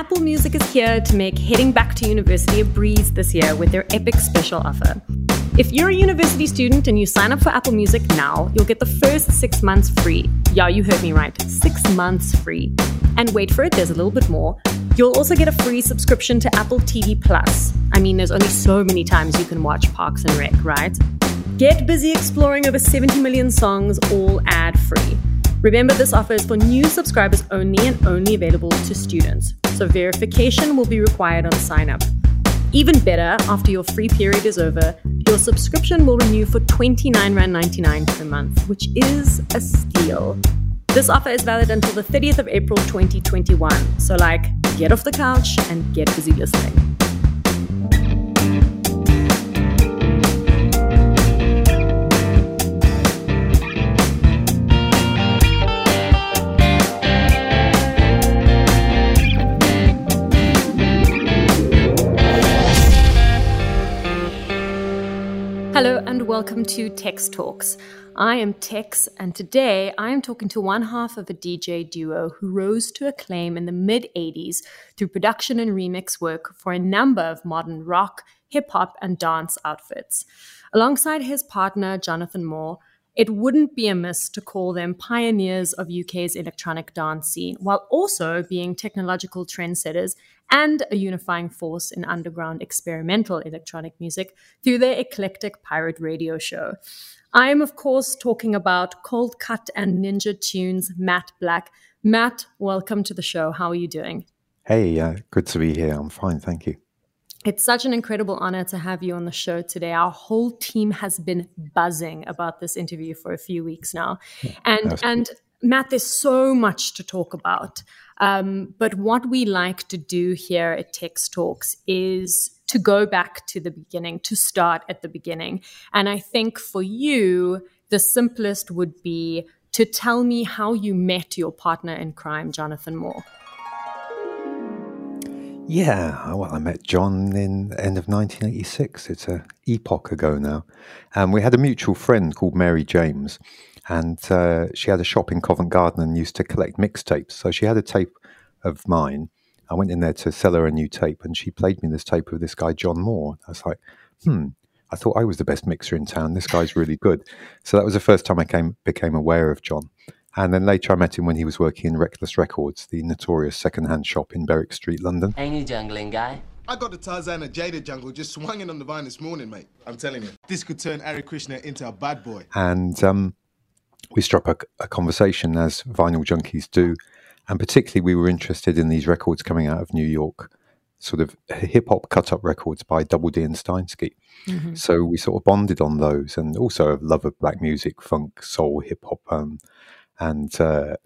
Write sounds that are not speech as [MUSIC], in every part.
Apple Music is here to make heading back to university a breeze this year with their epic special offer. If you're a university student and you sign up for Apple Music now, you'll get the first six months free. Yeah, you heard me right. Six months free. And wait for it, there's a little bit more. You'll also get a free subscription to Apple TV Plus. I mean, there's only so many times you can watch Parks and Rec, right? Get busy exploring over 70 million songs, all ad free. Remember, this offer is for new subscribers only and only available to students. So verification will be required on sign up. Even better, after your free period is over, your subscription will renew for $29.99 per month, which is a steal. This offer is valid until the 30th of April 2021. So, like, get off the couch and get busy listening. Welcome to Tex Talks. I am Tex, and today I am talking to one half of a DJ duo who rose to acclaim in the mid 80s through production and remix work for a number of modern rock, hip hop, and dance outfits. Alongside his partner, Jonathan Moore, it wouldn't be amiss to call them pioneers of UK's electronic dance scene, while also being technological trendsetters and a unifying force in underground experimental electronic music through their eclectic pirate radio show. I am, of course, talking about Coldcut and Ninja Tunes, Matt Black. Matt, welcome to the show. How are you doing? Hey, uh, good to be here. I'm fine, thank you. It's such an incredible honor to have you on the show today. Our whole team has been buzzing about this interview for a few weeks now. And and Matt, there's so much to talk about. Um, but what we like to do here at Tex Talks is to go back to the beginning, to start at the beginning. And I think for you, the simplest would be to tell me how you met your partner in crime, Jonathan Moore. Yeah, well, I met John in the end of 1986. It's a epoch ago now. And we had a mutual friend called Mary James, and uh, she had a shop in Covent Garden and used to collect mixtapes. So she had a tape of mine. I went in there to sell her a new tape, and she played me this tape of this guy John Moore. I was like, hmm. I thought I was the best mixer in town. This guy's really good. So that was the first time I came became aware of John. And then later I met him when he was working in Reckless Records, the notorious second-hand shop in Berwick Street, London. Ain't you jungling guy? I got the Tarzan and Jada jungle just swinging on the vine this morning, mate. I'm telling you, this could turn Hare Krishna into a bad boy. And um, we struck a, a conversation as vinyl junkies do. And particularly, we were interested in these records coming out of New York, sort of hip hop cut up records by Double D and Steinski. Mm-hmm. So we sort of bonded on those and also a love of black music, funk, soul, hip hop. Um, and uh,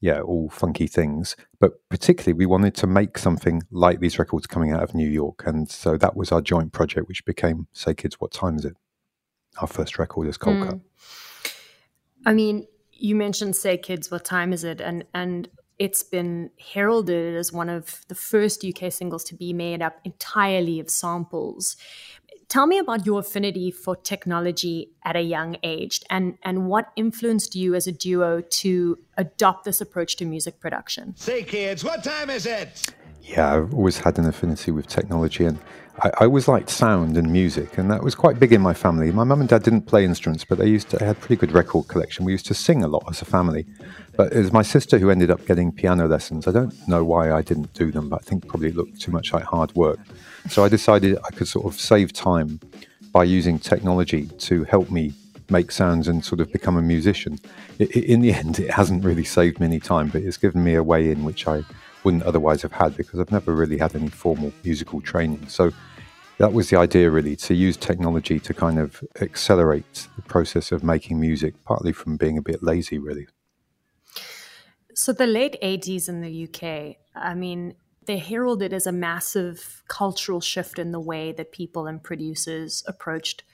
yeah, all funky things. But particularly, we wanted to make something like these records coming out of New York, and so that was our joint project, which became "Say Kids, What Time Is It?" Our first record is Cold mm. Cut. I mean, you mentioned "Say Kids, What Time Is It?" and and it's been heralded as one of the first UK singles to be made up entirely of samples. Tell me about your affinity for technology at a young age and, and what influenced you as a duo to adopt this approach to music production. Say, kids, what time is it? Yeah, I've always had an affinity with technology and I, I always liked sound and music, and that was quite big in my family. My mum and dad didn't play instruments, but they used to they had pretty good record collection. We used to sing a lot as a family. But it was my sister who ended up getting piano lessons. I don't know why I didn't do them, but I think probably it looked too much like hard work. So I decided I could sort of save time by using technology to help me make sounds and sort of become a musician. in the [LAUGHS] end, it hasn't really saved me any time, but it's given me a way in which I wouldn't otherwise have had because I've never really had any formal musical training. So that was the idea, really, to use technology to kind of accelerate the process of making music, partly from being a bit lazy, really. So the late 80s in the UK, I mean, they heralded as a massive cultural shift in the way that people and producers approached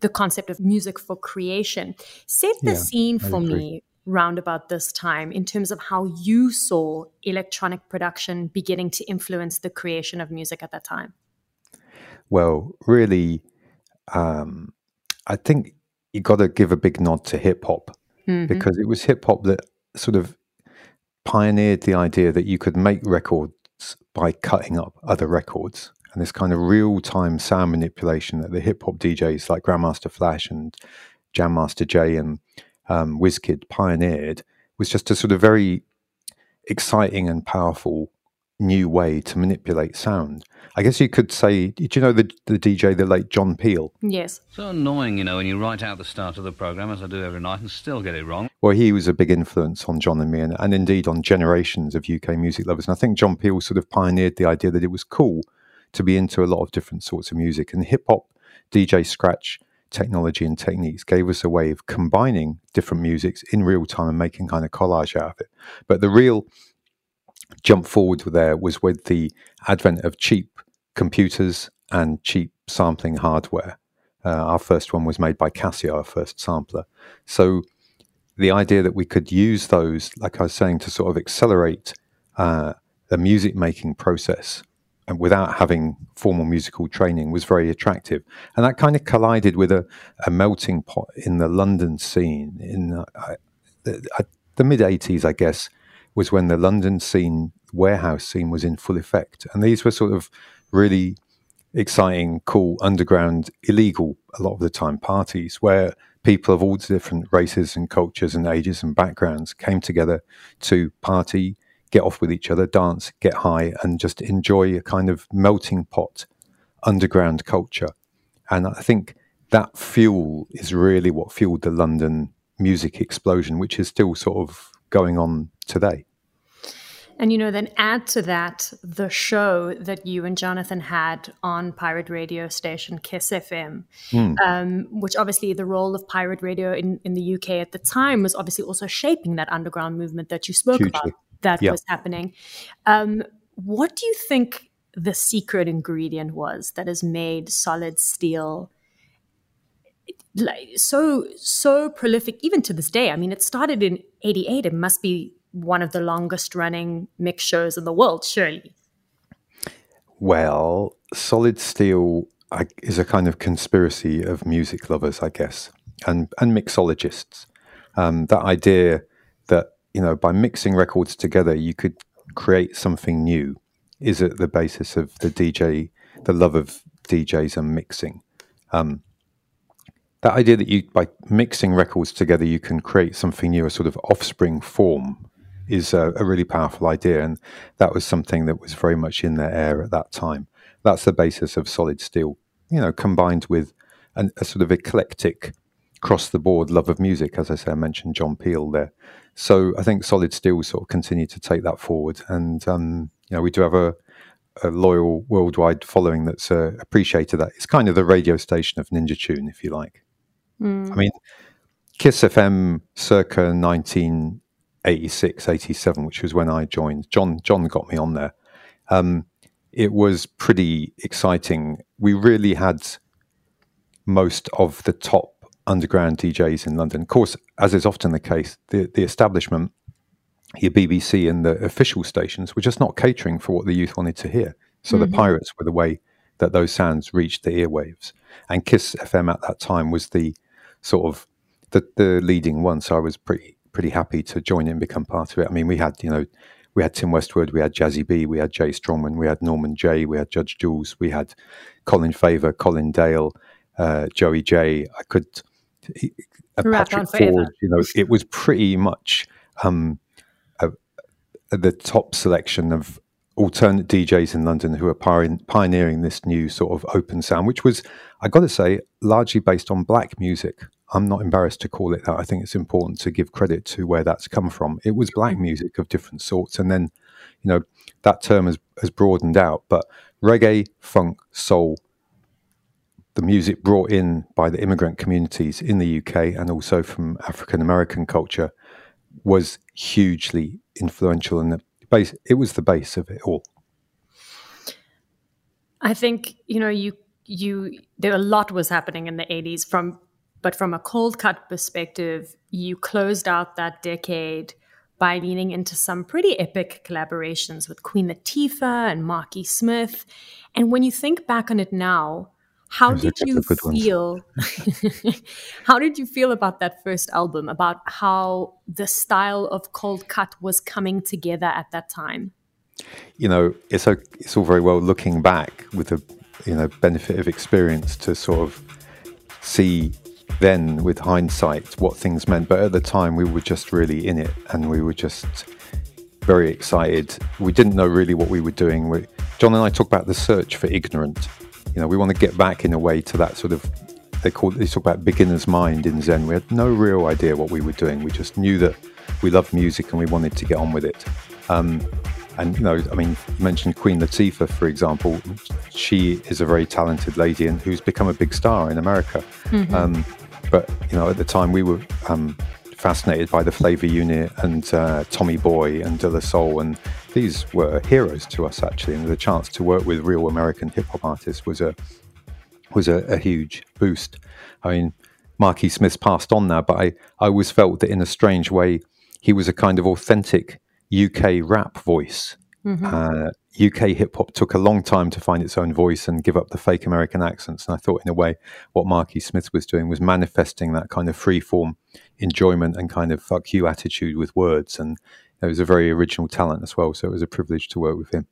the concept of music for creation. Set the yeah, scene for me round about this time in terms of how you saw electronic production beginning to influence the creation of music at that time? Well, really, um, I think you got to give a big nod to hip hop mm-hmm. because it was hip hop that sort of pioneered the idea that you could make records by cutting up other records. And this kind of real time sound manipulation that the hip hop DJs like Grandmaster Flash and Jam Master Jay and um, Wizkid pioneered was just a sort of very exciting and powerful new way to manipulate sound. I guess you could say, did you know the, the DJ, the late John Peel? Yes. So annoying, you know, when you write out the start of the program, as I do every night, and still get it wrong. Well, he was a big influence on John and me, and, and indeed on generations of UK music lovers. And I think John Peel sort of pioneered the idea that it was cool to be into a lot of different sorts of music. And hip hop, DJ scratch technology and techniques gave us a way of combining different musics in real time and making kind of collage out of it. But the real jump forward there was with the advent of cheap computers and cheap sampling hardware. Uh, our first one was made by Casio, our first sampler. So the idea that we could use those, like I was saying, to sort of accelerate uh, the music making process and without having formal musical training was very attractive. And that kind of collided with a, a melting pot in the London scene in uh, the, uh, the mid 80s, I guess, was when the London scene, warehouse scene, was in full effect. And these were sort of really exciting, cool, underground, illegal, a lot of the time, parties where people of all different races and cultures and ages and backgrounds came together to party, get off with each other, dance, get high, and just enjoy a kind of melting pot underground culture. And I think that fuel is really what fueled the London music explosion, which is still sort of going on today. And you know, then add to that the show that you and Jonathan had on pirate radio station Kiss FM, mm. um, which obviously the role of pirate radio in, in the UK at the time was obviously also shaping that underground movement that you spoke Hugely. about that yeah. was happening. Um, what do you think the secret ingredient was that has made Solid Steel? like so so prolific even to this day i mean it started in 88 it must be one of the longest running mix shows in the world, surely. Well, Solid Steel is a kind of conspiracy of music lovers, I guess, and and mixologists. Um, that idea that you know by mixing records together you could create something new is at the basis of the DJ, the love of DJs and mixing. Um, that idea that you by mixing records together you can create something new, a sort of offspring form is a, a, really powerful idea. And that was something that was very much in the air at that time. That's the basis of Solid Steel, you know, combined with an, a sort of eclectic, cross the board love of music. As I say, I mentioned John Peel there. So I think Solid Steel sort of continue to take that forward. And, um, you know, we do have a, a loyal worldwide following that's uh, appreciated that. It's kind of the radio station of Ninja Tune, if you like. Mm. I mean, Kiss FM circa 19 86, 87, which was when I joined. John John got me on there. Um, it was pretty exciting. We really had most of the top underground DJs in London. Of course, as is often the case, the, the establishment, your BBC and the official stations were just not catering for what the youth wanted to hear. So mm-hmm. the pirates were the way that those sounds reached the earwaves. And Kiss FM at that time was the sort of the, the leading one. So I was pretty pretty happy to join it and become part of it. I mean, we had, you know, we had Tim Westwood, we had Jazzie B, we had Jay Strongman, we had Norman Jay, we had Judge Jules, we had Colin Faver, Colin Dale, uh, Joey Jay. I could, uh, Patrick Forge, you know, it was pretty much um, a, a, the top selection of alternate DJs in London who are pioneering this new sort of open sound, which was, I got to say, largely based on black music. I'm not embarrassed to call it that. I think it's important to give credit to where that's come from. It was black music of different sorts, and then, you know, that term has, has broadened out. But reggae, funk, soul, the music brought in by the immigrant communities in the UK and also from African American culture was hugely influential, and the base it was the base of it all. I think you know you you there a lot was happening in the 80s from but from a Coldcut perspective, you closed out that decade by leaning into some pretty epic collaborations with Queen Latifah and Marky Smith. And when you think back on it now, how did you feel? [LAUGHS] how did you feel about that first album? About how the style of Coldcut was coming together at that time? you know, it's a, it's all very well looking back with the you know benefit of experience to sort of see then with hindsight what things meant. But at the time, we were just really in it, and we were just very excited. We didn't know really what we were doing. We, John and I talk about the search for ignorant. You know, we want to get back in a way to that sort of they call they talk about beginner's mind in Zen. We had no real idea what we were doing. We just knew that we loved music and we wanted to get on with it. Um, and you know, I mean, you mentioned Queen Latifah, for example. She is a very talented lady and who's become a big star in America. Mm-hmm. Um, but you know, at the time, we were um, fascinated by the Flavor Unit and uh, Tommy Boy and De La Soul, and these were heroes to us actually. And the chance to work with real American hip hop artists was a was a, a huge boost. I mean, Marky Smith's passed on now, but I, I always felt that in a strange way, he was a kind of authentic UK rap voice. Mm-hmm. Uh, UK hip hop took a long time to find its own voice and give up the fake American accents. And I thought, in a way, what Marky Smith was doing was manifesting that kind of free form enjoyment and kind of fuck you attitude with words. And it was a very original talent as well. So it was a privilege to work with him.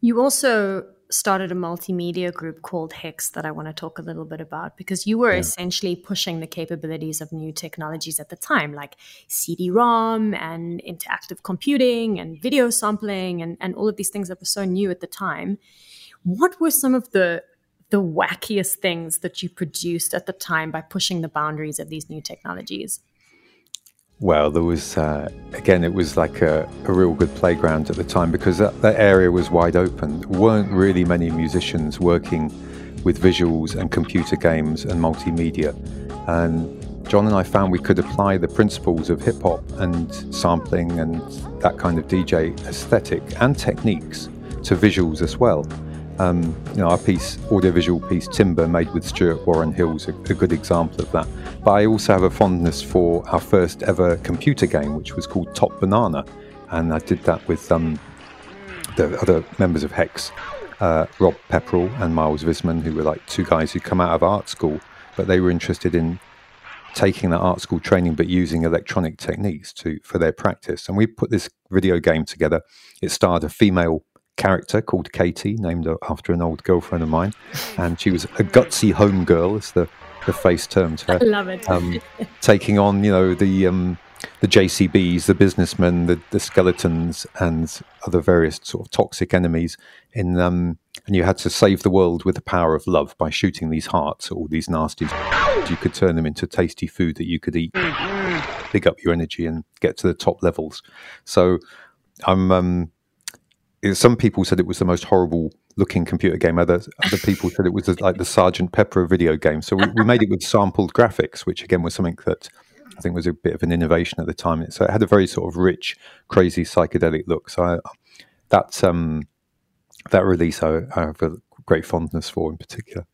You also started a multimedia group called Hex that I want to talk a little bit about because you were yeah. essentially pushing the capabilities of new technologies at the time, like CD ROM and interactive computing and video sampling and, and all of these things that were so new at the time. What were some of the the wackiest things that you produced at the time by pushing the boundaries of these new technologies? Well, there was, uh, again, it was like a, a, real good playground at the time because that, that area was wide open. There weren't really many musicians working with visuals and computer games and multimedia. And John and I found we could apply the principles of hip hop and sampling and that kind of DJ aesthetic and techniques to visuals as well. Um, you know, our piece, audiovisual piece Timber, made with Stuart Warren Hill, is a, a, good example of that. But I also have a fondness for our first ever computer game, which was called Top Banana, and I did that with um, the other members of Hex, uh, Rob Pepperell and Miles Visman, who were like two guys who come out of art school, but they were interested in taking that art school training but using electronic techniques to for their practice. And we put this video game together. It starred a female character called Katie, named after an old girlfriend of mine, and she was a gutsy home girl, as the the face termed her. I love it. Um, [LAUGHS] taking on, you know, the um, the JCBs, the businessmen, the, the skeletons, and other various sort of toxic enemies. In um, and you had to save the world with the power of love by shooting these hearts, all these nasties. You could turn them into tasty food that you could eat, pick up your energy, and get to the top levels. So I'm um, some people said it was the most horrible looking computer game. Other other people said it was like the Sergeant Pepper video game. So we, we, made it with sampled graphics, which again was something that I think was a bit of an innovation at the time. So it had a very sort of rich, crazy psychedelic look. So I, that um, that release I, I have a great fondness for in particular.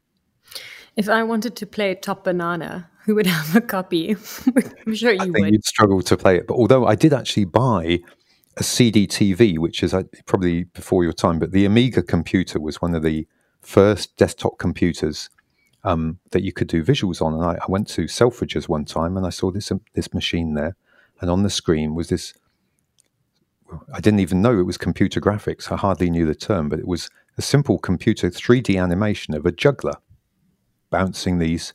If I wanted to play Top Banana, who would [LAUGHS] have a copy? [LAUGHS] I'm sure you I think would. You'd struggle to play it, but although I did actually buy a CDTV, which is uh, probably before your time, but the Amiga computer was one of the first desktop computers um, that you could do visuals on. And I, I, went to Selfridges one time and I saw this um, this machine there, and on the screen was this. I didn't even know it was computer graphics. I hardly knew the term, but it was a simple computer 3D animation of a juggler bouncing these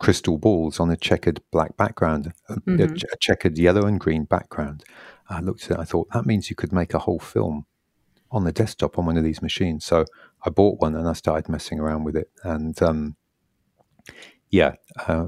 crystal balls on a checkered black background, mm-hmm. a, a, checkered yellow and green background. I looked at it, I thought that means you could make a whole film on the desktop on one of these machines. So I bought one and I started messing around with it. And um, yeah, uh,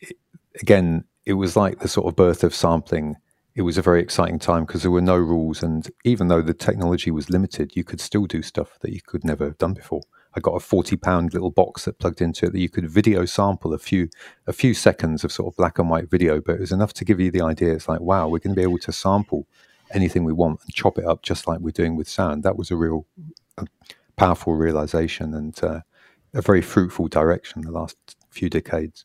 it, again, it was like the sort of birth of sampling. It was a very exciting time because there were no rules. And even though the technology was limited, you could still do stuff that you could never have done before. I got a forty pound little box that plugged into it that you could video sample a few a few seconds of sort of black and white video, but it was enough to give you the idea. It's like, wow, we're going to be able to sample anything we want and chop it up just like we're doing with sound. That was a real a powerful realization and uh, a very fruitful direction the last few decades.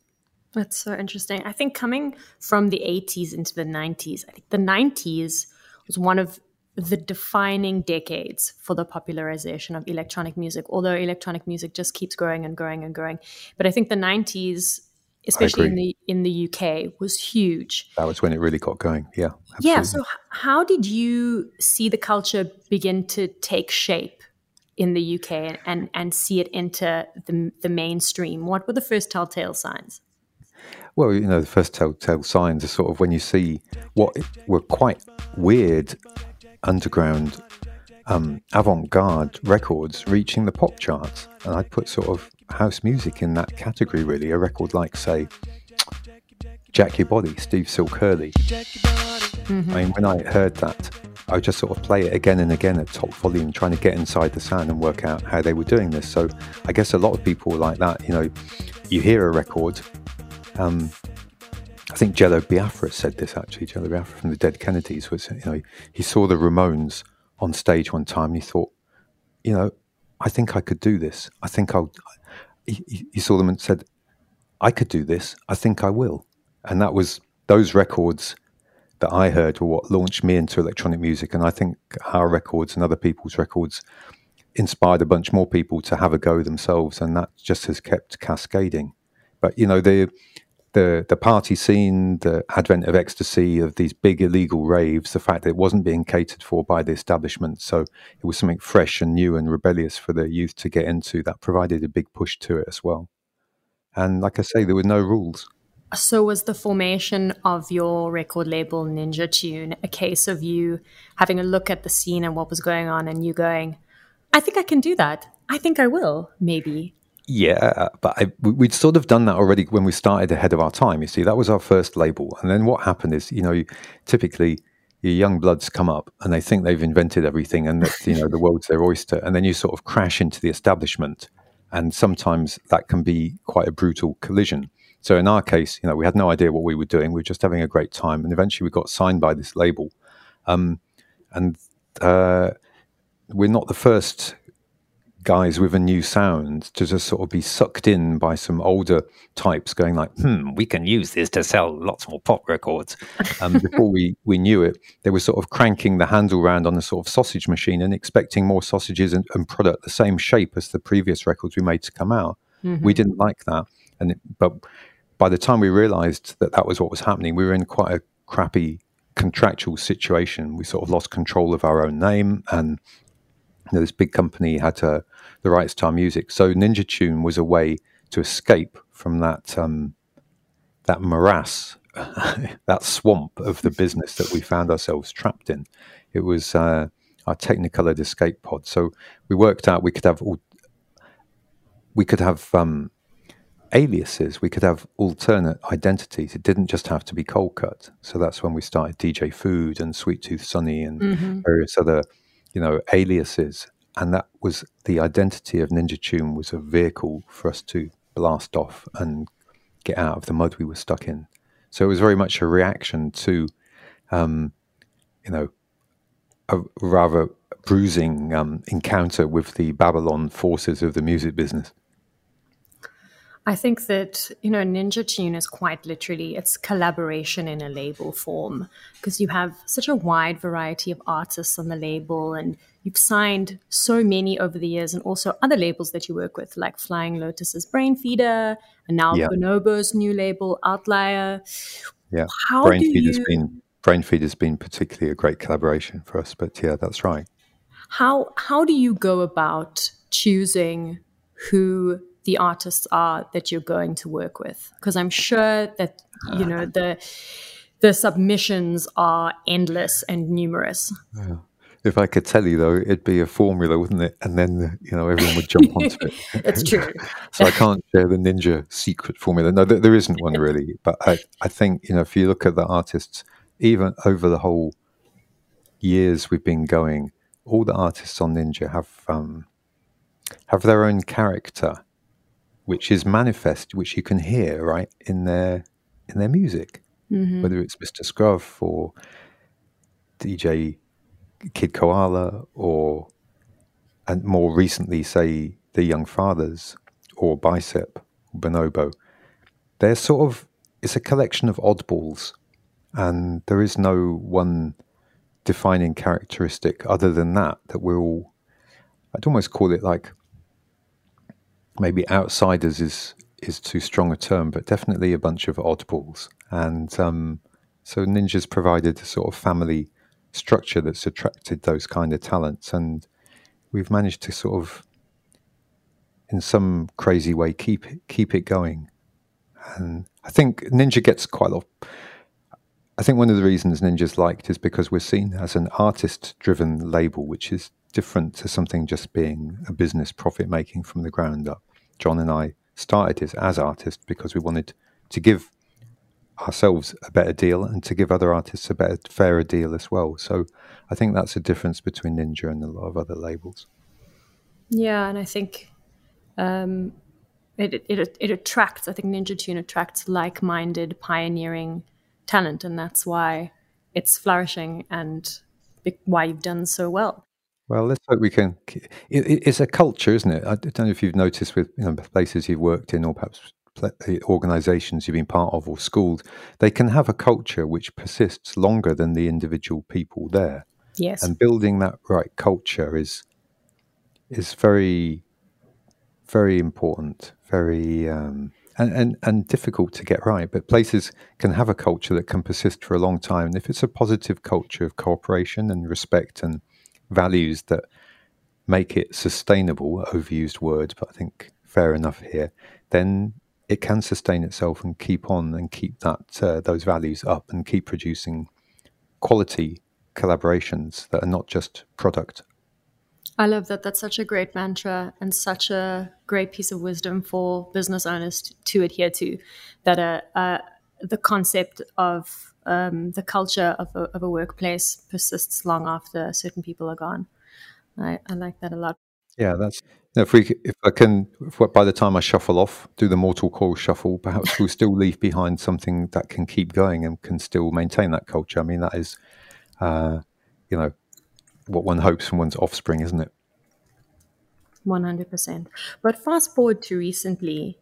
That's so interesting. I think coming from the 80s into the 90s, I think the 90s was one of the defining decades for the popularization of electronic music, although electronic music just keeps growing and growing and growing. But I think the 90s especially in the in the UK, was huge. That was when it really got going. Yeah. Absolutely. Yeah. So, how did you see the culture begin to take shape in the UK and and, and see it enter the the mainstream? What were the first telltale signs? Well, you know, the first telltale signs are sort of when you see what were quite weird underground um, avant-garde records reaching the pop charts, and I'd put sort of house music in that category. Really, a record like, say, Jack Your Body, Steve Silk Hurley. Mm-hmm. I mean, when I heard that, I would just sort of play it again and again at top volume, trying to get inside the sound and work out how they were doing this. So I guess a lot of people like that. You know, you hear a record. Um, I think Jello Biafra said this actually. Jello Biafra from the Dead Kennedys was, you know, he saw the Ramones on stage one time and he thought, you know, I think I could do this. I think I'll. He, he saw them and said, I could do this. I think I will. And that was those records that I heard were what launched me into electronic music. And I think our records and other people's records inspired a bunch more people to have a go themselves. And that just has kept cascading. But, you know, the the the party scene, the advent of ecstasy, of these big illegal raves, the fact that it wasn't being catered for by the establishment, so it was something fresh and new and rebellious for the youth to get into. That provided a big push to it as well. And like I say, there were no rules. So was the formation of your record label Ninja Tune a case of you having a look at the scene and what was going on, and you going, "I think I can do that. I think I will, maybe." Yeah, but I, we'd sort of done that already when we started ahead of our time. You see, that was our first label, and then what happened is, you know, typically your young bloods come up and they think they've invented everything and that you know the world's their oyster, and then you sort of crash into the establishment, and sometimes that can be quite a brutal collision. So in our case, you know, we had no idea what we were doing. We were just having a great time, and eventually we got signed by this label, um, and uh, we're not the first guys with a new sound to just sort of be sucked in by some older types going like, hmm, we can use this to sell lots more pop records. And um, [LAUGHS] before we, we knew it, they were sort of cranking the handle round on the sort of sausage machine and expecting more sausages and, and product the same shape as the previous records we made to come out. Mm-hmm. We didn't like that. And it, but by the time we realized that that was what was happening, we were in quite a crappy contractual situation. We sort of lost control of our own name and you know, this big company had to the rights to our music. So Ninja Tune was a way to escape from that um, that morass, [LAUGHS] that swamp of the business that we found ourselves trapped in. It was uh, our Technicolored escape pod. So we worked out we could have all, we could have um, aliases. We could have alternate identities. It didn't just have to be Coldcut. So that's when we started DJ Food and Sweet Tooth Sunny and mm-hmm. various other, you know, aliases and that was the identity of Ninja Tune was a vehicle for us to blast off and get out of the mud we were stuck in. So it was very much a reaction to, um, you know, a rather bruising um, encounter with the Babylon forces of the music business. I think that, you know, Ninja Tune is quite literally it's collaboration in a label form because you have such a wide variety of artists on the label and you've signed so many over the years and also other labels that you work with like Flying Lotus's Brainfeeder and now yeah. Bonobo's new label Outlier. Yeah. How Brainfeeder's you... been Brainfeeder's been particularly a great collaboration for us, but yeah, that's right. How how do you go about choosing who the artists are that you're going to work with because i'm sure that you know [LAUGHS] the the submissions are endless and numerous yeah. If i could tell you though it'd be a formula wouldn't it? And then you know everyone would jump onto it. [LAUGHS] It's true. So i can't share the ninja secret formula. No there, there isn't one really. But I, I think you know if you look at the artists even over the whole years we've been going all the artists on ninja have um, have their own character which is manifest, which you can hear right in their in their music, mm-hmm. whether it's Mr. Scruff or DJ Kid Koala or and more recently, say the Young Fathers or Bicep or Bonobo. They're sort of it's a collection of oddballs, and there is no one defining characteristic other than that that we're all. I'd almost call it like maybe outsiders is is too strong a term, but definitely a bunch of oddballs. And um, so Ninja's provided a sort of family structure that's attracted those kind of talents. And we've managed to sort of, in some crazy way, keep it, keep it going. And I think Ninja gets quite a lot. I think one of the reasons Ninja's liked is because we're seen as an artist driven label, which is different to something just being a business profit making from the ground up. John and I started this as artists because we wanted to give ourselves a better deal and to give other artists a better, fairer deal as well. So I think that's a difference between Ninja and a lot of other labels. Yeah, and I think um, it, it it attracts. I think Ninja Tune attracts like-minded, pioneering talent, and that's why it's flourishing and why you've done so well. Well, let's hope we can. It, it's a culture, isn't it? I don't know if you've noticed with you know, places you've worked in, or perhaps organizations you've been part of or schooled, they can have a culture which persists longer than the individual people there. Yes. And building that right culture is is very very important, very um, and, and and difficult to get right. But places can have a culture that can persist for a long time. And if it's a positive culture of cooperation and respect and values that make it sustainable, overused word, but I think fair enough here, then it can sustain itself and keep on and keep that uh, those values up and keep producing quality collaborations that are not just product. I love that. That's such a great mantra and such a great piece of wisdom for business owners to adhere to. That uh, uh, the concept of um, the culture of a, of a workplace persists long after certain people are gone. I, I like that a lot. Yeah, that's if we if I can if by the time I shuffle off, do the mortal coil shuffle, perhaps we'll still leave behind something that can keep going and can still maintain that culture. I mean, that is, uh, you know, what one hopes from one's offspring, isn't it? One hundred percent. But fast forward to recently,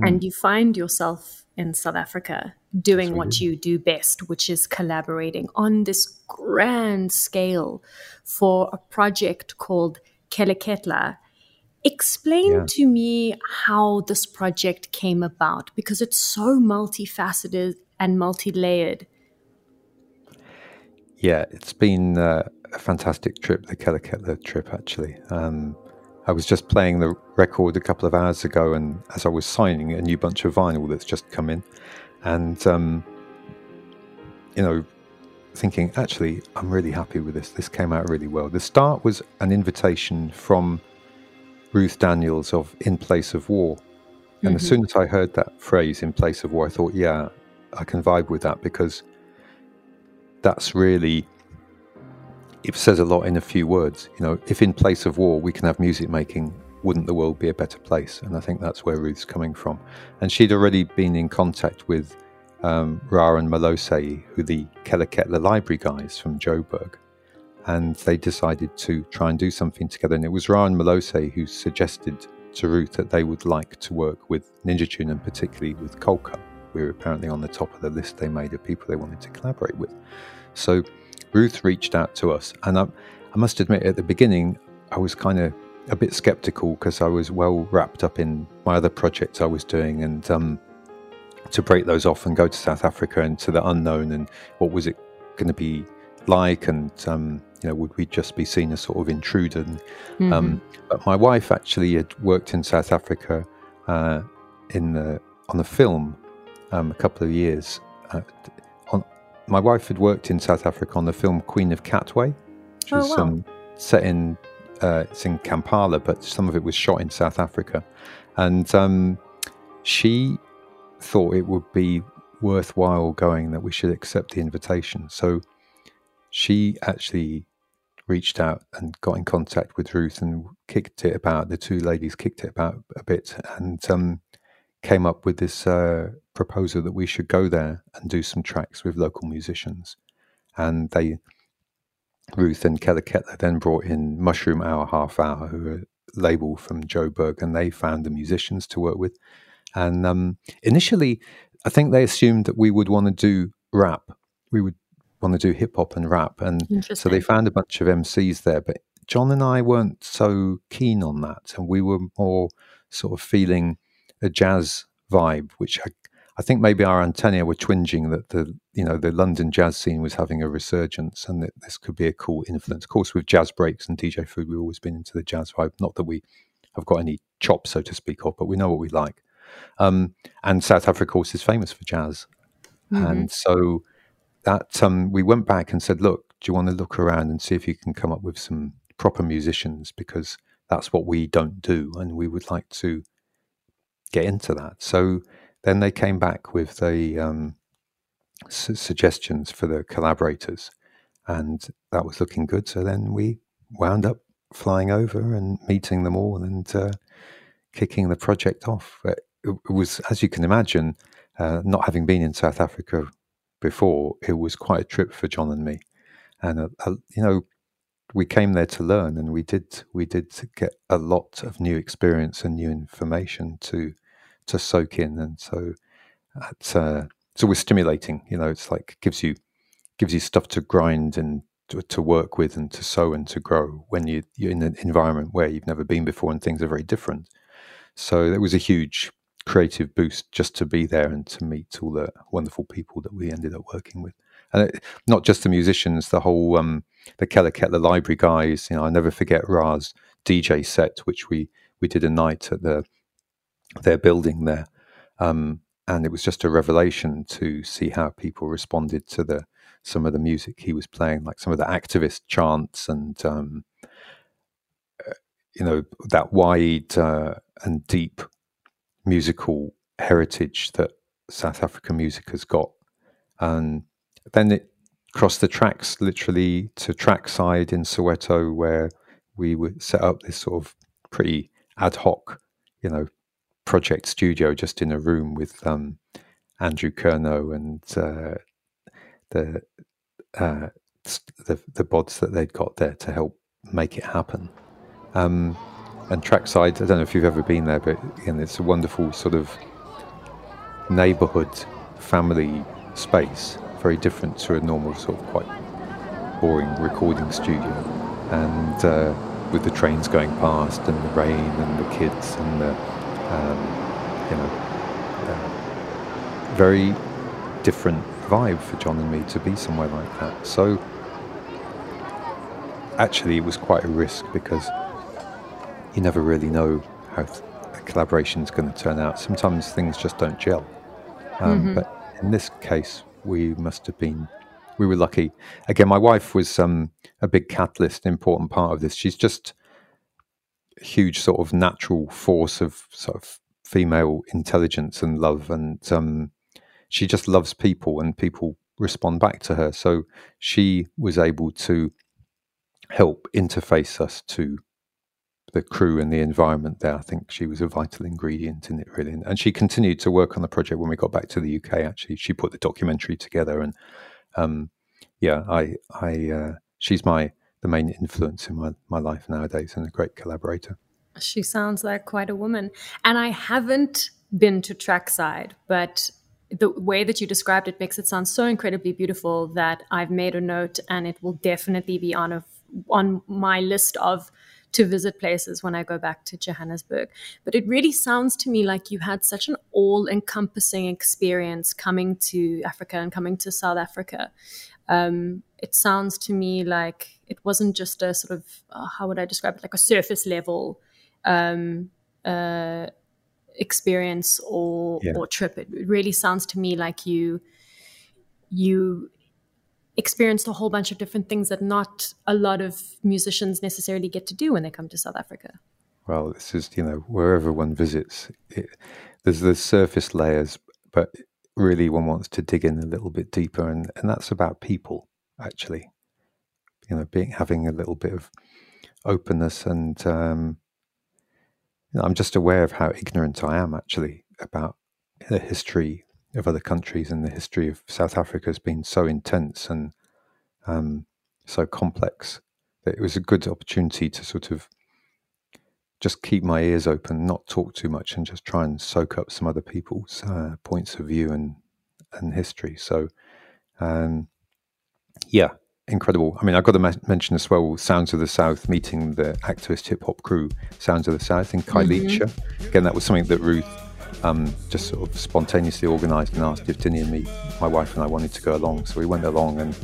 mm. and you find yourself in South Africa doing what you do best, which is collaborating on this grand scale for a project called Keleketla Explain yeah. to me how this project came about because it's so multifaceted and multi layered. Yeah, it's been uh, a fantastic trip, the Keleketla trip, actually. Um, I was just playing the record a couple of hours ago, and as I was signing a new bunch of vinyl that's just come in, and um, you know, thinking, actually, I'm really happy with this. This came out really well. The start was an invitation from Ruth Daniels of In Place of War. And mm-hmm. as soon as I heard that phrase, In Place of War, I thought, yeah, I can vibe with that because that's really, it says a lot in a few words. You know, if in place of war we can have music making, wouldn't the world be a better place? And I think that's where Ruth's coming from. And she'd already been in contact with um, Ra and Malose, who the Keleketla library guys from Joburg and they decided to try and do something together. And it was Ra and Malose who suggested to Ruth that they would like to work with Ninja Tune and particularly with Coldcut. We were apparently on the top of the list they made of people they wanted to collaborate with. So Ruth reached out to us, and I, I must admit, at the beginning, I was kind of a bit skeptical because I was well wrapped up in my other projects I was doing, and um, to break those off and go to South Africa and to the unknown, and what was it going to be like, and um, you know, would we just be seen as sort of intruder? Um, mm-hmm. Um, but my wife actually had worked in South Africa uh, in the on the film um, a couple of years. Uh, on, my wife had worked in South Africa on the film Queen of Katwe, which oh, was wow. um, set in uh, it's in Kampala, but some of it was shot in South Africa, and um, she thought it would be worthwhile going that we should accept the invitation. So she actually reached out and got in contact with Ruth and kicked it about. The two ladies kicked it about a bit and um, came up with this uh, proposal that we should go there and do some tracks with local musicians. And they, Ruth and Keleketla, then brought in Mushroom Hour Half Hour, who are label from Joburg, and they found the musicians to work with. And um, initially, I think they assumed that we would want to do rap. We would want to do hip hop and rap. And so they found a bunch of MCs there. But John and I weren't so keen on that. And we were more sort of feeling a jazz vibe, which I, I think maybe our antennae were twinging that the you know the London jazz scene was having a resurgence, and that this could be a cool influence. Of course, with jazz breaks and DJ food, we've always been into the jazz vibe. Not that we have got any chops, so to speak, of, but we know what we like. Um, and South Africa, of course, is famous for jazz, Mm-hmm. and so that um, we went back and said, look, do you want to look around and see if you can come up with some proper musicians because that's what we don't do, and we would like to get into that. So then they came back with the um, su- suggestions for the collaborators, and that was looking good. So then we wound up flying over and meeting them all and uh, kicking the project off. It, it was, as you can imagine, uh, not having been in South Africa before, it was quite a trip for John and me. And uh, uh, you know, we came there to learn, and we did we did get a lot of new experience and new information to to soak in, and so it's uh, it's always stimulating. You know, it's like gives you gives you stuff to grind and to, to work with and to sow and to grow when you you're in an environment where you've never been before and things are very different. So it was a huge creative boost just to be there and to meet all the wonderful people that we ended up working with. And it, not just the musicians, the whole um, the Keleketla Library guys. You know, I never forget Ra's DJ set, which we we did a night at the their building there, um, and it was just a revelation to see how people responded to the some of the music he was playing, like some of the activist chants and um, uh, you know that wide uh, and deep musical heritage that South African music has got. And then it crossed the tracks literally to trackside in Soweto, where we would set up this sort of pretty ad hoc, you know, project studio just in a room with um, Andrew Kerno and uh, the, uh, the the bods that they'd got there to help make it happen. Um, and trackside, I don't know if you've ever been there, but again, it's a wonderful sort of neighborhood family space, very different to a normal sort of quite boring recording studio. And uh, with the trains going past and the rain and the kids and the, um, you know, uh, very different vibe for John and me to be somewhere like that. So actually, it was quite a risk because you never really know how a collaboration is going to turn out. Sometimes things just don't gel. Um, But in this case, we must have been, we were lucky. Again, my wife was um, a big catalyst, important part of this. She's just a huge sort of natural force of sort of female intelligence and love. And um, she just loves people and people respond back to her. So she was able to help interface us to the crew and the environment there. I think she was a vital ingredient in it, really. And, she continued to work on the project when we got back to the UK. Actually, she put the documentary together, and um, yeah, I, I, uh, she's my the main influence in my my life nowadays, and a great collaborator. She sounds like quite a woman. And I haven't been to trackside, but the way that you described it makes it sound so incredibly beautiful that I've made a note and it will definitely be on a on my list of to visit places when I go back to Johannesburg. But it really sounds to me like you had such an all encompassing experience coming to Africa and coming to South Africa. Um, it sounds to me like it wasn't just a sort of, uh, how would I describe it, like a surface level um, uh, experience or, Yeah. or trip. It really sounds to me like you you experienced a whole bunch of different things that not a lot of musicians necessarily get to do when they come to South Africa. Well, this is you know wherever one visits, it, there's the surface layers, but really one wants to dig in a little bit deeper, and and that's about people actually. You know, being having a little bit of openness, and um, I'm just aware of how ignorant I am actually about the history of other countries and the history of South Africa has been so intense and um, so complex that it was a good opportunity to sort of just keep my ears open, not talk too much, and just try and soak up some other people's uh, points of view and and history. So, um, yeah, incredible. I mean, I've got to ma- mention as well Sounds of the South meeting the activist hip hop crew, Sounds of the South in Khayelitsha. Again, that was something that Ruth um, just sort of spontaneously organised and asked if Dinny and me, my wife and I, wanted to go along. So we went along and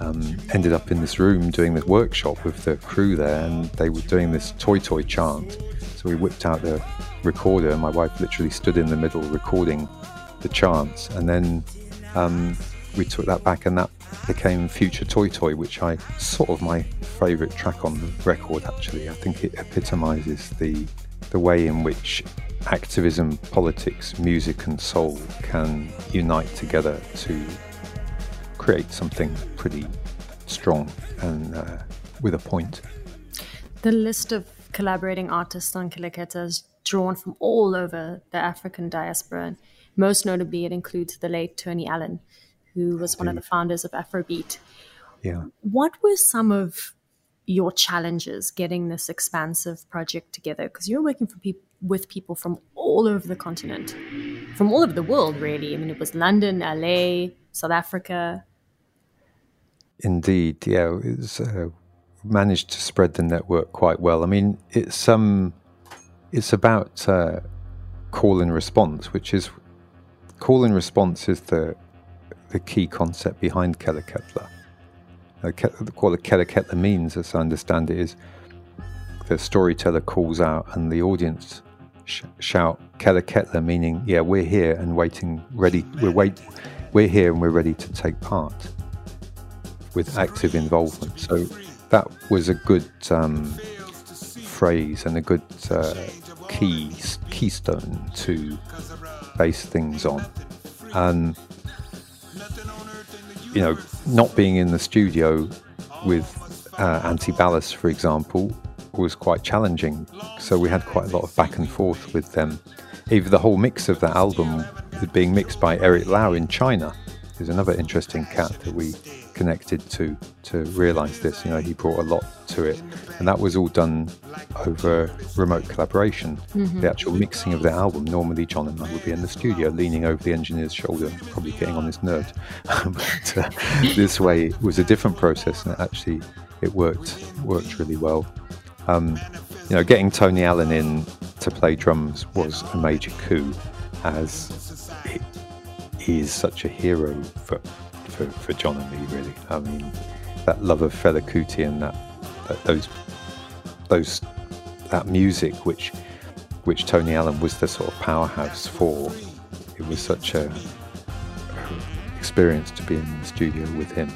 um, ended up in this room doing this workshop with the crew there, and they were doing this toy toy chant. So we whipped out the recorder, and my wife literally stood in the middle recording the chants, and then um, we took that back, and that became Future Toy Toy, which I sort of my favourite track on the record. Actually, I think it epitomises the the way in which activism, politics, music, and soul can unite together to create something pretty strong and uh, with a point. The list of collaborating artists on Keleketla is drawn from all over the African diaspora. And most notably, it includes the late Tony Allen, who was one of the founders of Afrobeat. Yeah. What were some of your challenges getting this expansive project together? Because you're working for peop- with people from all over the continent, from all over the world, really. I mean, it was London, LA, South Africa. Indeed, yeah, it's uh, managed to spread the network quite well. I mean, it's um, it's about uh, call and response, which is call and response is the the key concept behind keller Uh, what Keleketla means, as I understand it, is the storyteller calls out and the audience sh- shout Keleketla, meaning, yeah, we're here and waiting, ready, we're wait, we're here and we're ready to take part with active involvement. So that was a good um, phrase and a good uh, key keystone to base things on. And you know, not being in the studio with uh, Antibalas, for example, was quite challenging. So we had quite a lot of back and forth with them. Even the whole mix of that album being mixed by Eric Lau in China is another interesting cat that we connected to to realize this. You know, he brought a lot to it, and that was all done over remote collaboration. Mm-hmm. The actual mixing of the album. Normally, John and I would be in the studio, leaning over the engineer's shoulder, probably getting on his nerves. [LAUGHS] but uh, this way it was a different process, and it actually it worked worked really well. Um, you know, getting Tony Allen in to play drums was a major coup, as he is such a hero for for, for John and me, really. I mean, that love of Fela Kuti and that, that those those that music, which which Tony Allen was the sort of powerhouse for. It was such a, experience to be in the studio with him,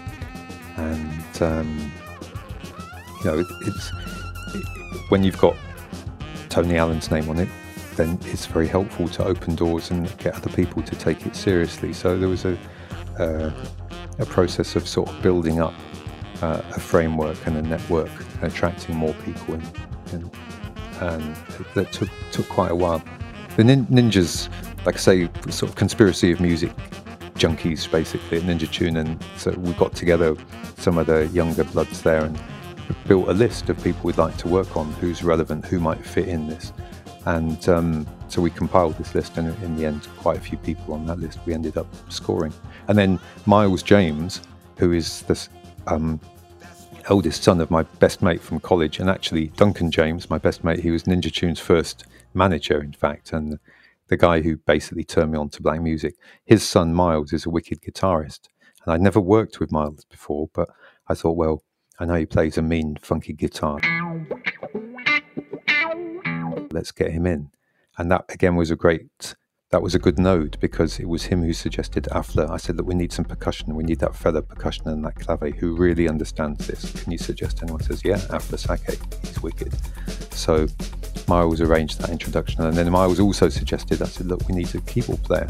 and um, you know, it, it's it, when you've got Tony Allen's name on it, then it's very helpful to open doors and get other people to take it seriously. So there was a, uh, a process of sort of building up uh, a framework and a network, attracting more people in, in and that took took quite a while. The nin- ninjas, like I say, sort of conspiracy of music junkies, basically, at Ninja Tune, and so we got together some of the younger bloods there and built a list of people we'd like to work on, who's relevant, who might fit in this, and um, so we compiled this list, and in the end, quite a few people on that list we ended up scoring. And then Miles James, who is the um, eldest son of my best mate from college, and actually Duncan James, my best mate, he was Ninja Tune's first manager, in fact, and the guy who basically turned me on to black music. His son Miles is a wicked guitarist, and I'd never worked with Miles before, but I thought, well, I know he plays a mean, funky guitar. Let's get him in. And that again was a great that was a good node because it was him who suggested Afla. I said that we need some percussion. We need that feather percussion and that clave who really understands this. Can you suggest anyone? Says, yeah, Afla Sackey. He's wicked. So Miles arranged that introduction. And then Miles also suggested, I said, look, we need a keyboard player.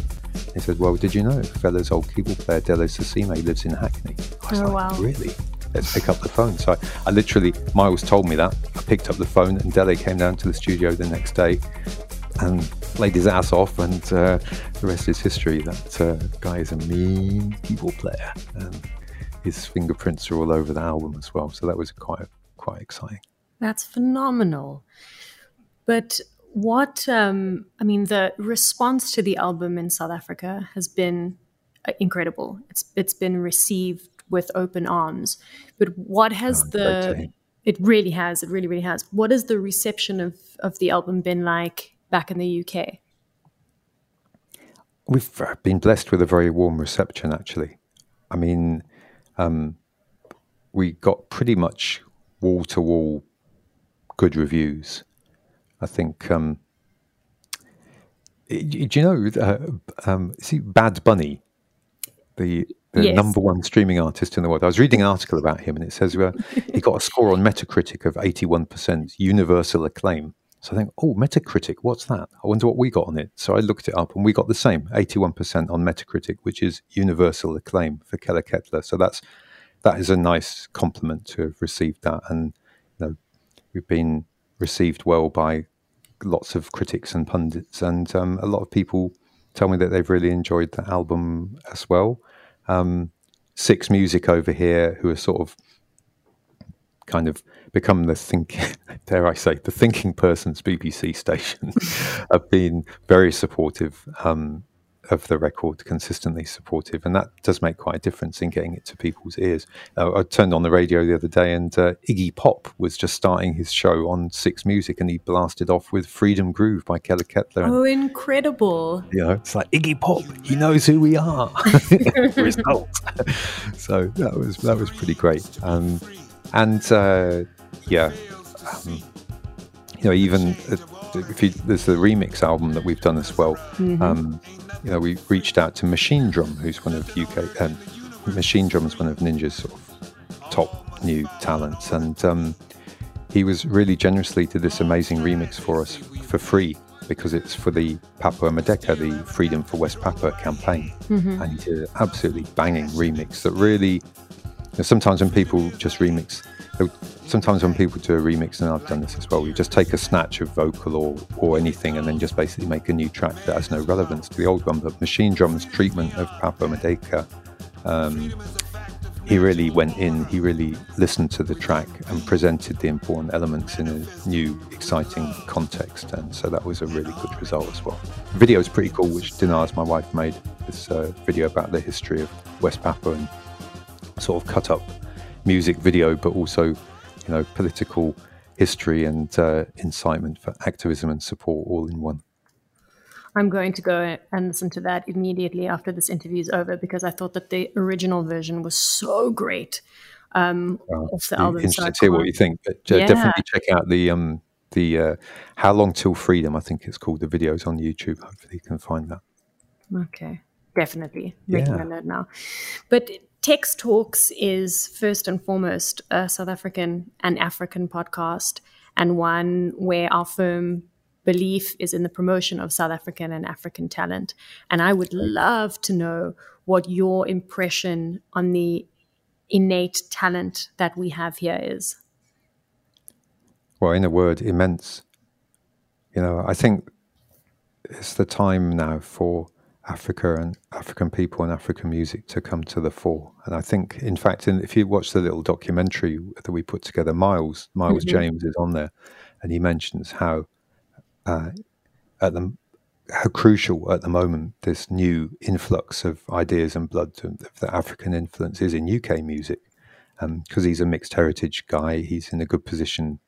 He said, well, did you know Fela's old keyboard player, Dele Sosimi, lives in Hackney? I was oh, like, wow. really? Let's pick up the phone. So I, I literally, Miles told me that. I picked up the phone and Dele came down to the studio the next day and played his ass off, and uh, the rest is history. That uh, guy is a mean keyboard player, and his fingerprints are all over the album as well. So that was quite quite exciting. That's phenomenal. But what um, I mean, the response to the album in South Africa has been uh, incredible. It's it's been received with open arms. But what has Oh, the it really has, it really, really has. What has the reception of, of the album been like back in the UK? we've been blessed with a very warm reception, actually. I mean, um, we got pretty much wall to wall good reviews. I think. Um, do you know? Uh, um, see, Bad Bunny, the the Yes. number one streaming artist in the world. I was reading an article about him, and it says uh, he got a score on Metacritic of eighty-one percent, universal acclaim. So I think, oh, Metacritic, what's that? I wonder what we got on it. So I looked it up, and we got the same, eighty-one percent on Metacritic, which is universal acclaim for Keleketla. So that's that is a nice compliment to have received that, and you know, we've been received well by lots of critics and pundits, and um, a lot of people tell me that they've really enjoyed the album as well. Um, Six Music over here, who are sort of kind of become the think, [LAUGHS] dare I say, the thinking person's BBC station, [LAUGHS] have been very supportive um, of the record, consistently supportive, and that does make quite a difference in getting it to people's ears. Uh, I turned on the radio the other day, and uh, Iggy Pop was just starting his show on Six Music, and he blasted off with "Freedom Groove" by Keleketla. and Oh, incredible. you know, it's like Iggy Pop. He knows who we are. [LAUGHS] Result. [LAUGHS] so that was that was pretty great. Um, and uh, yeah, um, you know, even uh, if you, there's the remix album that we've done as well. Um, you know, we reached out to Machinedrum, who's one of UK. Um, Machinedrum is one of Ninja's sort of top new talents, and um, he was really generously did this amazing remix for us for free because it's for the Papua Merdeka, the Freedom for West Papua campaign, and he did an absolutely banging remix that really. you know, sometimes when people just remix, sometimes when people do a remix, and I've done this as well, you just take a snatch of vocal or or anything, and then just basically make a new track that has no relevance to the old one. But Machinedrum's treatment of Papua Merdeka he really went in, he really listened to the track and presented the important elements in a new, exciting context. And so that was a really good result as well. The video is pretty cool, which Dinars, my wife, made this uh, video about the history of West Papua and sort of cut up music video, but also, you know, political history and uh, incitement for activism and support all in one. I'm going to go and listen to that immediately after this interview is over because I thought that the original version was so great um, off the album. interested to hear what you think. But uh, Yeah. definitely check out the um the uh, How Long Till Freedom. I think it's called. The videos on YouTube. Hopefully, you can find that. Okay, definitely making Yeah. a note now. But Tex Talks is first and foremost a South African and African podcast, and one where our firm belief is in the promotion of South African and African talent. And I would love to know what your impression on the innate talent that we have here is. Well, in a word, immense. You know, I think it's the time now for Africa and African people and African music to come to the fore. And I think, in fact, in, if you watch the little documentary that we put together, Miles Miles James is on there, and he mentions how uh, at the how crucial at the moment this new influx of ideas and blood to, of the African influence is in UK music. Because he's a mixed heritage guy, he's in a good position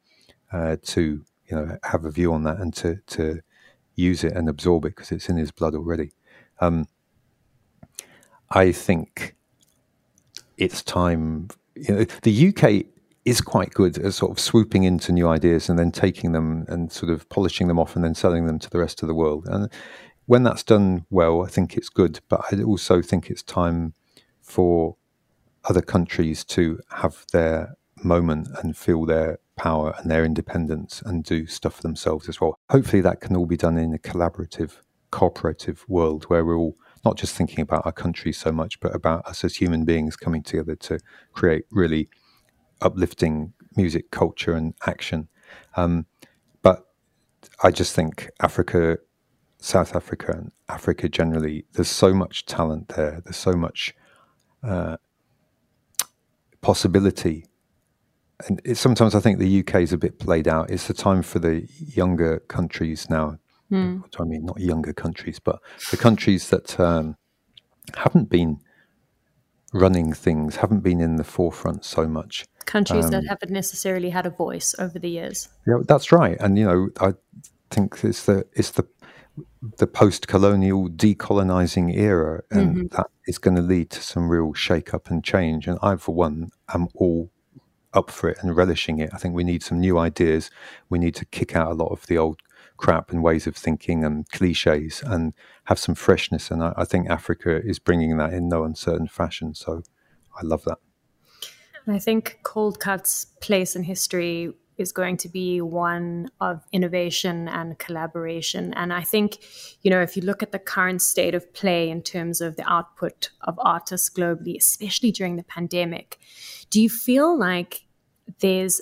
uh, to you know have a view on that and to to use it and absorb it because it's in his blood already. Um, I think it's time. You know, the UK is quite good at sort of swooping into new ideas and then taking them and sort of polishing them off and then selling them to the rest of the world. And when that's done well, I think it's good. But I also think it's time for other countries to have their moment and feel their power and their independence and do stuff for themselves as well. Hopefully, that can all be done in a collaborative, cooperative world where we're all not just thinking about our country so much, but about us as human beings coming together to create really uplifting music, culture, and action. Um, but I just think Africa, South Africa, and Africa generally, there's so much talent there. There's so much uh, possibility. And it, sometimes I think the UK is a bit played out. It's the time for the younger countries now. What do I mean? Not younger countries, but the countries that um, haven't been running things, haven't been in the forefront so much. Countries Um, that haven't necessarily had a voice over the years. Yeah, that's right. And you know, I think it's the it's the the post-colonial decolonizing era, and Mm-hmm. that is going to lead to some real shake-up and change. And I, for one, am all up for it and relishing it. I think we need some new ideas. We need to kick out a lot of the old crap and ways of thinking and cliches and have some freshness. And I, I think Africa is bringing that in no uncertain fashion. So I love that. And I think Coldcut's place in history is going to be one of innovation and collaboration. And I think, you know, if you look at the current state of play in terms of the output of artists globally, especially during the pandemic, do you feel like there's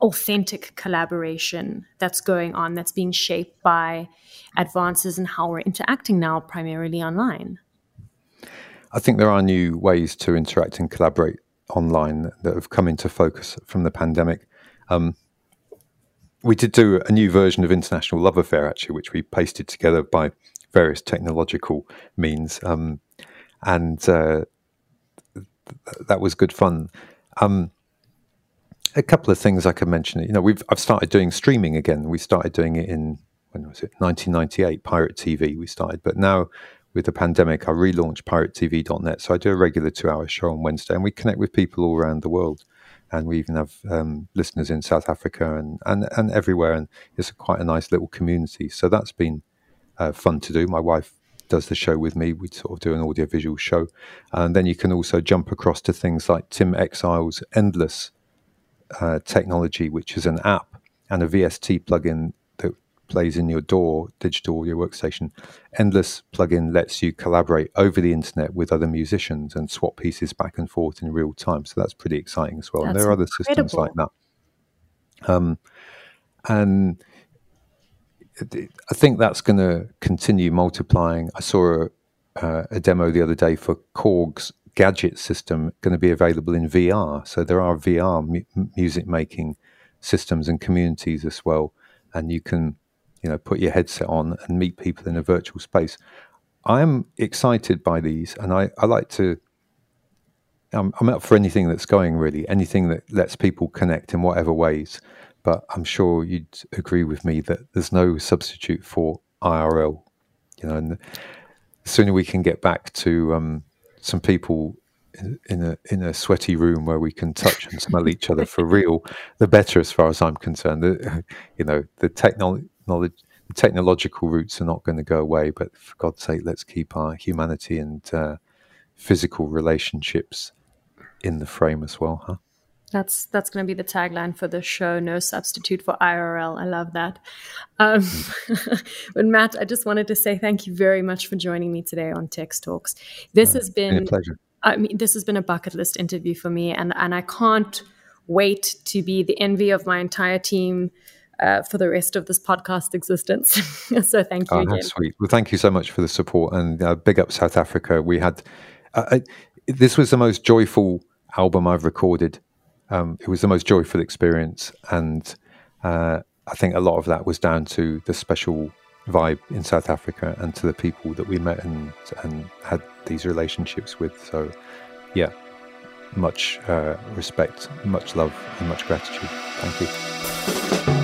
authentic collaboration that's going on that's being shaped by advances in how we're interacting now, primarily online? I think there are new ways to interact and collaborate online that have come into focus from the pandemic. Um, we did do a new version of International Love Affair, actually, which we pasted together by various technological means, um, and uh, th- that was good fun. Um, a couple of things I could mention. You know, we've I've started doing streaming again. We started doing it in when was it 1998 Pirate TV. We started, but now with the pandemic, I relaunched piratetv.net. So I do a regular two-hour show on Wednesday, and we connect with people all around the world. And we even have um, listeners in South Africa and, and, and everywhere. And it's quite a nice little community. So that's been uh, fun to do. My wife does the show with me. We sort of do an audiovisual show. And then you can also jump across to things like Tim Exile's Endless uh, technology, which is an app and a VST plugin that plays in your DAW, digital audio workstation. Endless plugin lets you collaborate over the internet with other musicians and swap pieces back and forth in real time. So that's pretty exciting as well. and there are other systems like that. Um, and I think that's going to continue multiplying. I saw a, uh, a demo the other day for Korg's gadget system going to be available in VR. So there are VR mu- music making systems and communities as well, and you can, you know, put your headset on and meet people in a virtual space. I am excited by these, and I, I like to. I'm, I'm up for anything that's going really, anything that lets people connect in whatever ways. But I'm sure you'd agree with me that there's no substitute for IRL. You know, and the sooner we can get back to um, some people in, a in a sweaty room where we can touch and smell each other for real, the better, as far as I'm concerned. The, you know, the technology. The technological roots are not going to go away, but for God's sake, let's keep our humanity and uh, physical relationships in the frame as well, huh? That's that's going to be the tagline for the show. No substitute for IRL. I love that. Um, [LAUGHS] but Matt, I just wanted to say thank you very much for joining me today on Tex Talks. This has Been a pleasure. I mean, this has been a bucket list interview for me, and and I can't wait to be the envy of my entire team uh, for the rest of this podcast existence. [LAUGHS] so thank you Oh, again. that's sweet. Well, thank you so much for the support and uh, big up South Africa. We had uh, I, this was the most joyful album I've recorded. Um, it was the most joyful experience, and uh, I think a lot of that was down to the special vibe in South Africa and to the people that we met and and had these relationships with. So, yeah, much uh, respect, much love, and much gratitude. Thank you.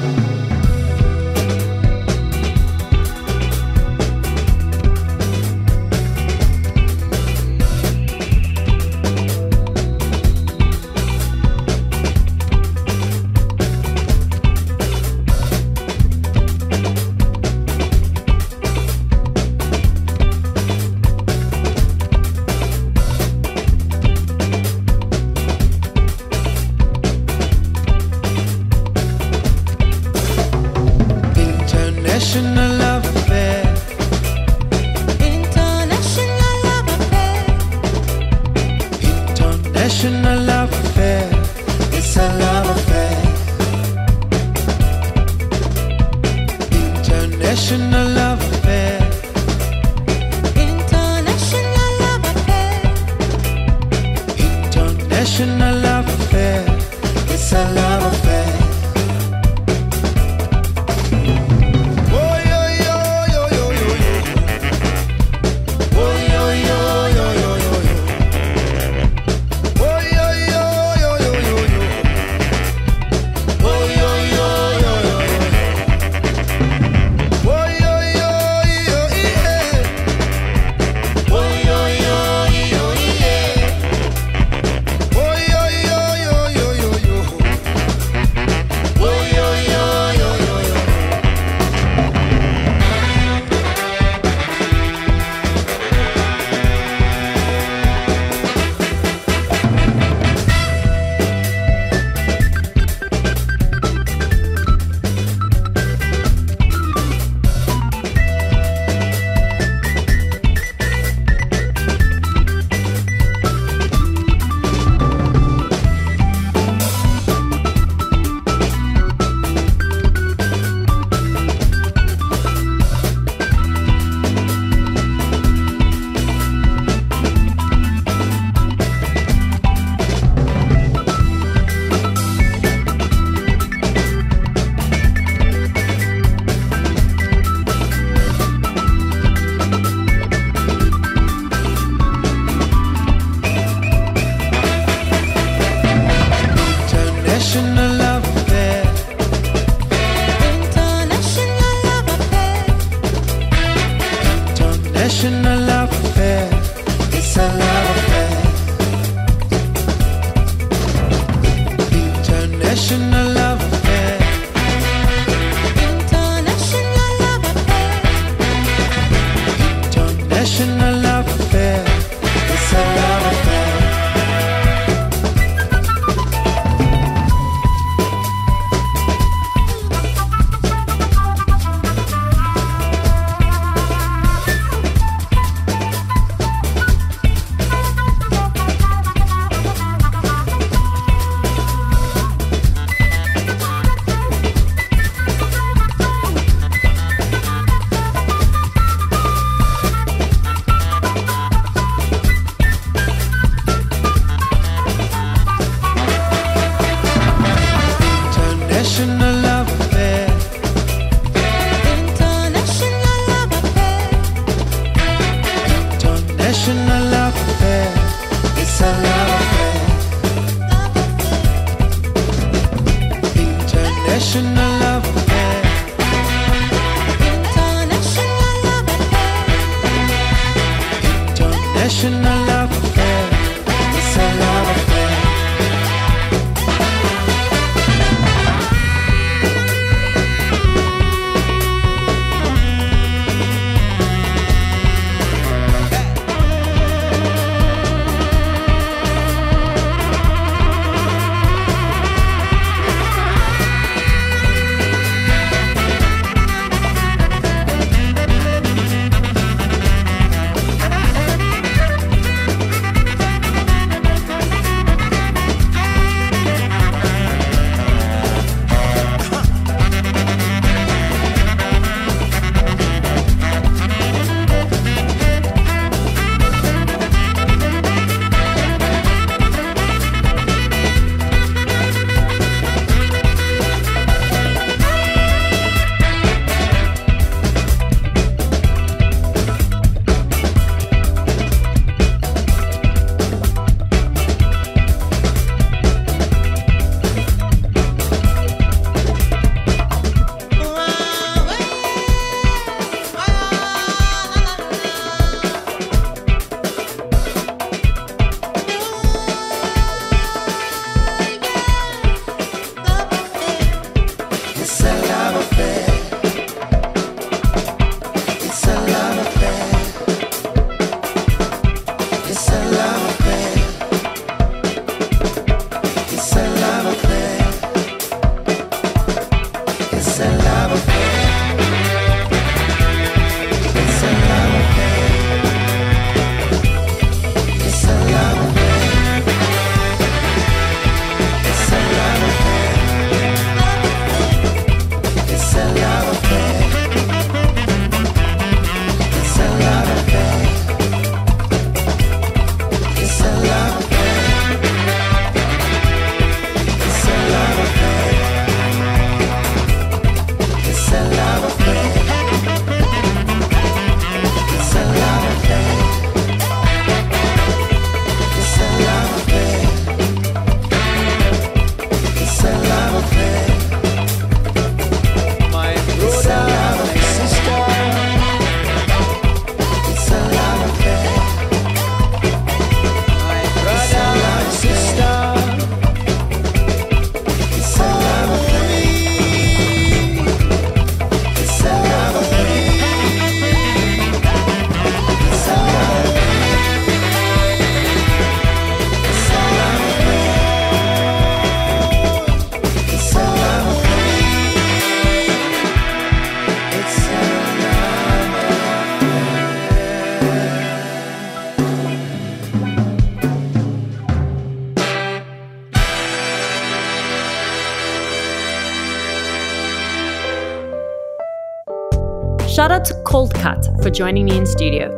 Joining me in studio.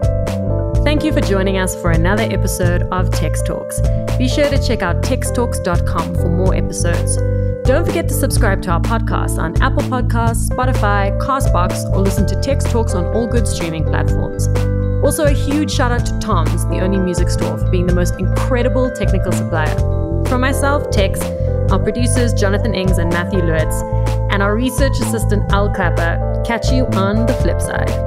Thank you for joining us for another episode of Tex Talks. Be sure to check out texttalks.com for more episodes. Don't forget to subscribe to our podcast on Apple Podcasts, Spotify, Castbox, or listen to Tex Talks on all good streaming platforms. Also, a huge shout out to Tom's, the only music store, for being the most incredible technical supplier. From myself, Tex, our producers Jonathan Ings and Matthew Lewitz, and our research assistant Al Clapper. Catch you on the flip side.